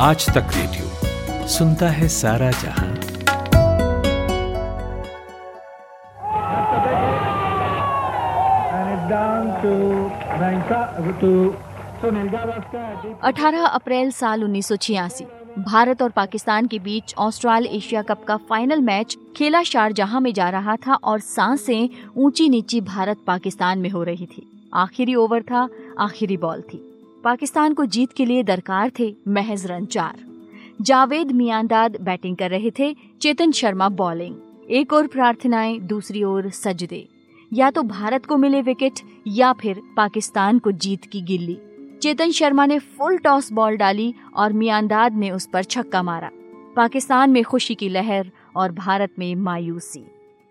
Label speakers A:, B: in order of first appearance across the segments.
A: आज तक रेडियो सुनता है सारा जहाँ।
B: अठारह अप्रैल साल उन्नीस सौ छियासी, भारत और पाकिस्तान के बीच ऑस्ट्रेल एशिया कप का फाइनल मैच खेला शारजहां में जा रहा था और साँसें ऊँची नीची भारत पाकिस्तान में हो रही थी। आखिरी ओवर था, आखिरी बॉल थी। पाकिस्तान को जीत के लिए दरकार थे महज रन चार। जावेद मियांदाद बैटिंग कर रहे थे चेतन शर्मा बॉलिंग। एक और प्रार्थनाएँ, दूसरी ओर सजदे। या तो भारत को मिले विकेट, या फिर पाकिस्तान को जीत की गिल्ली। चेतन शर्मा ने फुल टॉस बॉल डाली और मियांदाद ने उस पर छक्का मारा। पाकिस्तान में खुशी की लहर और भारत में मायूसी।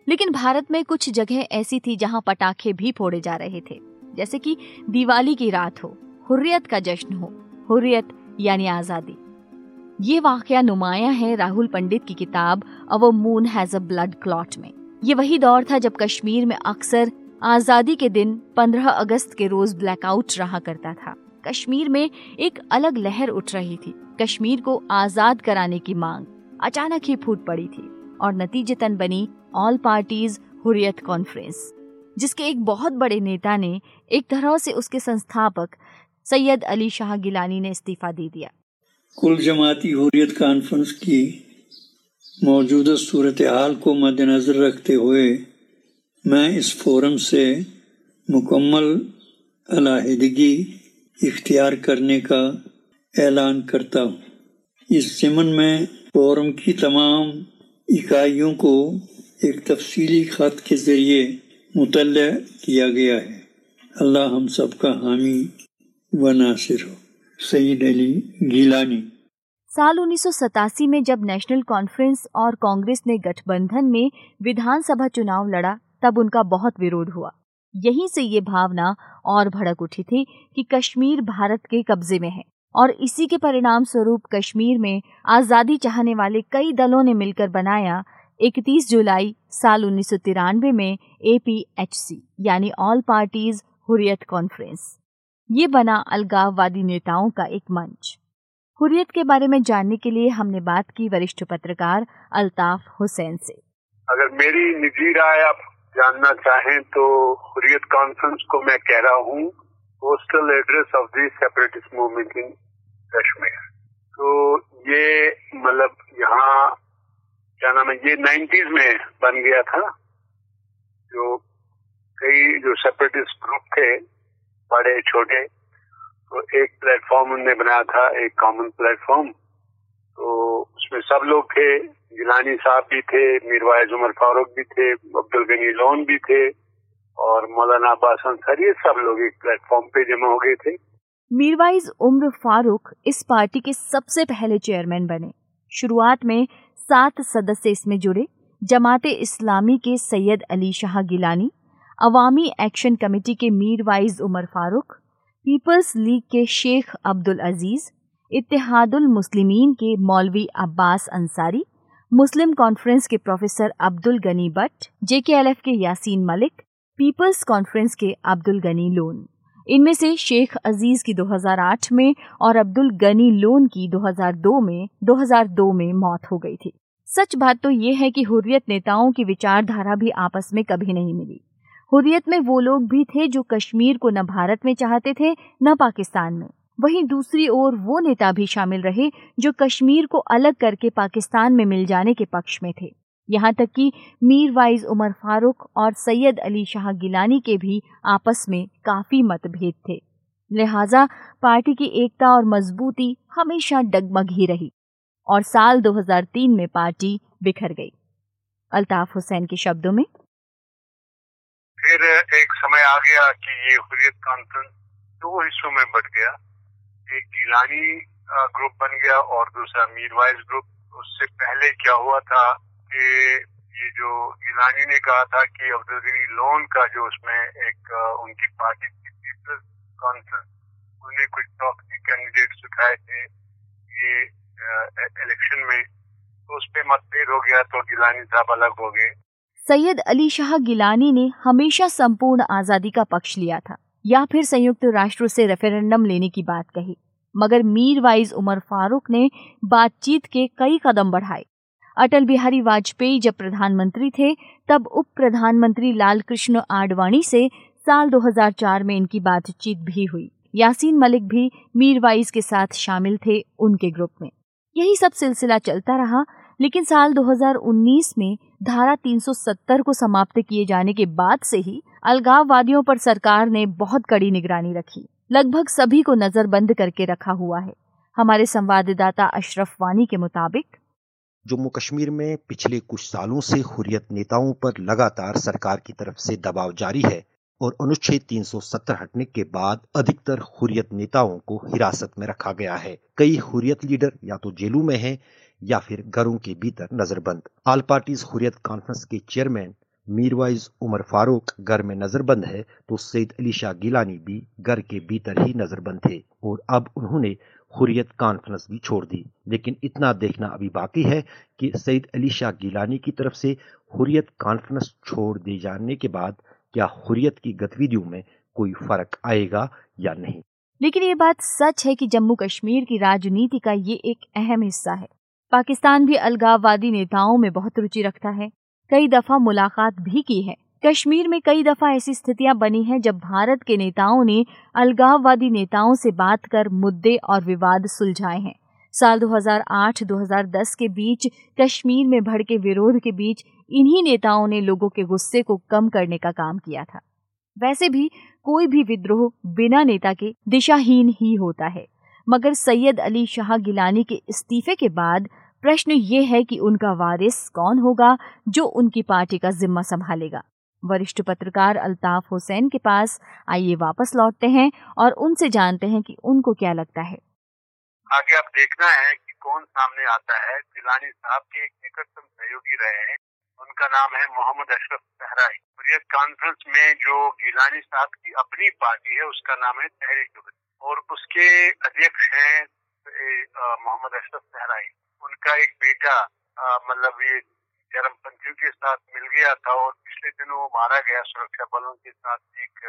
B: लेकिन भारत में कुछ जगह ऐसी थी जहाँ पटाखे भी फोड़े जा रहे थे। जैसे कि दिवाली की रात हो। हुर्रियत का जश्न हो, हुर्रियत यानी आज़ादी। ये वाकया नुमाया है राहुल पंडित की किताब our moon has a blood clot में। ये वही दौर था जब कश्मीर में अक्सर आज़ादी के दिन 15 अगस्त के रोज ब्लैकआउट रहा करता था। कश्मीर में एक अलग लहर उठ रही थी। कश्मीर को आज़ाद कराने की मांग अचानक ही फूट पड़ी थी और नतीजतन बनी ऑल पार्टीज़ हुरियत कॉन्फ्रेंस, जिसके एक बहुत बड़े नेता ने एक तरह से उसके संस्थापक सैयद अली शाह गिलानी ने इस्तीफा दे दिया।
C: कुल जमाती हुरियत कॉन्फ्रेंस की मौजूदा सूरत हाल को मद्देनज़र रखते हुए मैं इस फोरम से मुकम्मल अलाहिदगी इख्तियार करने का ऐलान करता हूँ। इस जिमन में फोरम की तमाम इकाइयों को एक तफसीली ख़त के ज़रिए मुतल किया गया है। अल्लाह हम सब का हामी व हो। सईद अली गीलानी।
B: साल उन्नीस सौ सतासी में जब नेशनल कॉन्फ्रेंस और कांग्रेस ने गठबंधन में विधानसभा चुनाव लड़ा, तब उनका बहुत विरोध हुआ। यहीं से ये भावना और भड़क उठी थी कि कश्मीर भारत के कब्जे में है और इसी के परिणाम स्वरूप कश्मीर में आज़ादी चाहने वाले कई दलों ने मिलकर बनाया 31 जुलाई साल उन्नीस सौ तिरानवे में एपीएचसी यानी ऑल पार्टीज़ हुरियत कॉन्फ्रेंस। ये बना अलगाववादी नेताओं का एक मंच। हुरियत के बारे में जानने के लिए हमने बात की वरिष्ठ पत्रकार अल्ताफ हुसैन से।
D: अगर मेरी निजी राय आप जानना चाहें तो हुरियत कॉन्फ्रेंस को मैं कह रहा हूँ postal address of the separatist movement in Kashmir तो ये मतलब यहाँ, क्या नाम है, ये नाइन्टीज में बन गया था। जो कई जो सेपरेटिस्ट ग्रुप थे बड़े, छोटे। तो एक प्लेटफॉर्म उन्होंने बनाया था, एक कॉमन प्लेटफॉर्म। तो उसमें सब लोग थे। गिलानी साहब भी थे मीरवाइज उमर फारूक भी थे, अब्दुल गनी लोन भी थे, और मौलाना अब्बास अंसारी, ये सब लोग एक प्लेटफॉर्म पे जमा हो गए थे।
B: मीरवाइज उम्र फारूक इस पार्टी के सबसे पहले चेयरमैन बने। शुरुआत में सात सदस्य इसमें जुड़े। जमाते इस्लामी के सैयद अली शाह गिलानी अवामी एक्शन कमेटी के मीरवाइज उमर फारूक, पीपल्स लीग के शेख अब्दुल अज़ीज़, इत्तेहादुल मुस्लिमीन के मौलवी अब्बास अंसारी, मुस्लिम कॉन्फ्रेंस के प्रोफेसर अब्दुल गनी भट्ट, जेकेएलएफ के यासीन मलिक, पीपल्स कॉन्फ्रेंस के अब्दुल गनी लोन। इनमें से शेख अज़ीज़ की 2008 में और अब्दुल गनी लोन की 2002 में 2002 में मौत हो गई थी। सच बात तो ये है कि हुर्रियत नेताओं की विचारधारा भी आपस में कभी नहीं मिली। हुर्रियत में वो लोग भी थे जो कश्मीर को न भारत में चाहते थे, न पाकिस्तान में। वहीं दूसरी ओर वो नेता भी शामिल रहे, जो कश्मीर को अलग करके पाकिस्तान में मिल जाने के पक्ष में थे। यहाँ तक कि मीर वाइज उमर फारूक और सैयद अली शाह गिलानी के भी आपस में काफ़ी मतभेद थे। लिहाजा पार्टी की एकता और मजबूती हमेशा डगमग ही रही और साल 2003 में पार्टी बिखर गई। अल्ताफ हुसैन के शब्दों में
D: फिर एक समय आ गया कि ये हुरियत कॉन्फ्रेंस दो हिस्सों में बढ़ गया। एक गिलानी ग्रुप बन गया और दूसरा मीरवाइज ग्रुप। उससे पहले क्या हुआ था कि ये जो गिलानी ने कहा था कि अब्दुल लोन का जो उसमें एक उनकी पार्टी की पीपल्स कॉन्फ्रेंस, उन्हें कुछ प्रॉक्सी कैंडिडेट उठाए थे ये इलेक्शन में। तो उस पर मतभेद हो गया तो गिलानी साहब अलग हो गए।
B: सैयद अली शाह गिलानी ने हमेशा संपूर्ण आज़ादी का पक्ष लिया था, या फिर संयुक्त राष्ट्र से रेफरेंडम लेने की बात कही। मगर मीर वाइज उमर फारूक ने बातचीत के कई कदम बढ़ाए। अटल बिहारी वाजपेयी जब प्रधानमंत्री थे, तब उप प्रधानमंत्री लाल कृष्ण आडवाणी से साल 2004 में इनकी बातचीत भी हुई। यासीन मलिक भी मीर वाइज के साथ शामिल थे उनके ग्रुप में। यही सब सिलसिला चलता रहा। लेकिन साल 2019 में धारा 370 को समाप्त किए जाने के बाद से ही अलगाववादियों पर सरकार ने बहुत कड़ी निगरानी रखी। लगभग सभी को नजरबंद करके रखा हुआ है। हमारे संवाददाता अशरफ वानी के मुताबिक
E: जम्मू कश्मीर में पिछले कुछ सालों से हुरियत नेताओं पर लगातार सरकार की तरफ़ से दबाव जारी है और अनुच्छेद 370 हटने के बाद अधिकतर हुरियत नेताओं को हिरासत में रखा गया है। कई हुरियत लीडर या तो जेलों में हैं या फिर घरों के भीतर नजरबंद। आल पार्टीज़ हुरियत कॉन्फ्रेंस के चेयरमैन मीरवाइज उमर फारूक घर में नजरबंद है तो सईद अली शाह गिलानी भी घर के भीतर ही नजरबंद थे, और अब उन्होंने हुरियत कॉन्फ्रेंस भी छोड़ दी। लेकिन इतना देखना अभी बाकी है कि सईद अली शाह गिलानी की तरफ़ से हुरियत कॉन्फ्रेंस छोड़ दिए जाने के बाद क्या हुरियत की गतिविधियों में कोई फ़र्क आएगा या नहीं?
B: लेकिन ये बात सच है कि जम्मू कश्मीर की राजनीति का ये एक अहम हिस्सा है। पाकिस्तान भी अलगाववादी नेताओं में बहुत रुचि रखता है। कई दफ़ा मुलाकात भी की है। कश्मीर में कई दफ़ा ऐसी स्थितियाँ बनी हैं जब भारत के नेताओं ने अलगाववादी नेताओं से बात कर मुद्दे और विवाद सुलझाए हैं। साल 2008-2010 के बीच कश्मीर में भड़के विरोध के बीच इन्हीं नेताओं ने लोगों के गुस्से को कम करने का काम किया था। वैसे भी कोई भी विद्रोह बिना नेता के दिशाहीन ही होता है। मगर सैयद अली शाह गिलानी के इस्तीफे के बाद प्रश्न ये है कि उनका वारिस कौन होगा जो उनकी पार्टी का जिम्मा संभालेगा। वरिष्ठ पत्रकार अल्ताफ हुसैन के पास आइए वापस लौटते हैं और उनसे जानते हैं कि उनको क्या लगता है।
D: आगे अब देखना है कि कौन सामने आता है। गिलानी साहब के एक निकटतम सहयोगी रहे हैं। उनका नाम है मोहम्मद अशरफ सहराई। हुरियत कॉन्फ्रेंस में जो गिलानी साहब की अपनी पार्टी है, उसका नाम है तहरीक और उसके अध्यक्ष हैं मोहम्मद अशरफ सहराई। उनका एक बेटा मतलब ये चरमपंथियों के साथ मिल गया था और पिछले दिनों मारा गया सुरक्षा बलों के साथ एक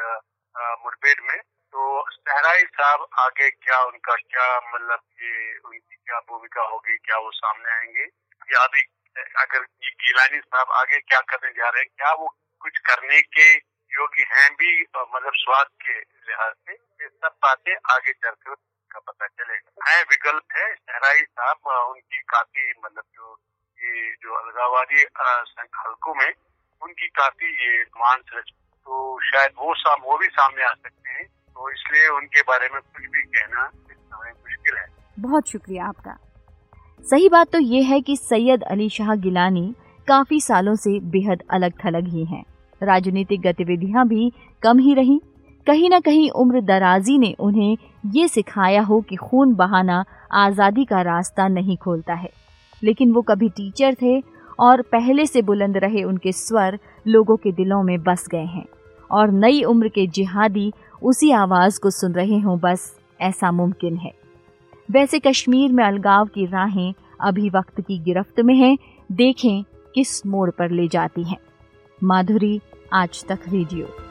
D: मुठभेड़ में। तो सहराई साहब आगे क्या उनका क्या मतलब ये उनकी क्या भूमिका होगी, क्या वो सामने आएँगे? या अभी अगर ये गिलानी साहब आगे क्या करने जा रहे हैं, क्या वो कुछ करने के योग्य हैं भी मतलब स्वास्थ्य के लिहाज से, ये सब बातें आगे चलते का पता चलेगा। है, विकल्प है सहराई साहब उनकी काफ़ी मतलब जो, ये जो अलगावादी हल्कों में, उनकी काफ़ी ये मान तो शायद वो साम, वो भी सामने आ सकते हैं। तो इसलिए उनके बारे में कुछ भी कहना इस समय मुश्किल है।
B: बहुत शुक्रिया आपका। सही बात तो ये है कि सैयद अली शाह गिलानी काफ़ी सालों से बेहद अलग थलग ही हैं। राजनीतिक गतिविधियाँ भी कम ही रही। कहीं ना कहीं उम्र दराजी ने उन्हें ये सिखाया हो कि खून बहाना आज़ादी का रास्ता नहीं खोलता है। लेकिन वो कभी टीचर थे और पहले से बुलंद रहे उनके स्वर लोगों के दिलों में बस गए हैं। और नई उम्र के जिहादी उसी आवाज़ को सुन रहे हों बस, ऐसा मुमकिन है। वैसे कश्मीर में अलगाव की राहें अभी वक्त की गिरफ्त में हैं। देखें किस मोड़ पर ले जाती हैं। माधुरी, आज तक रेडियो।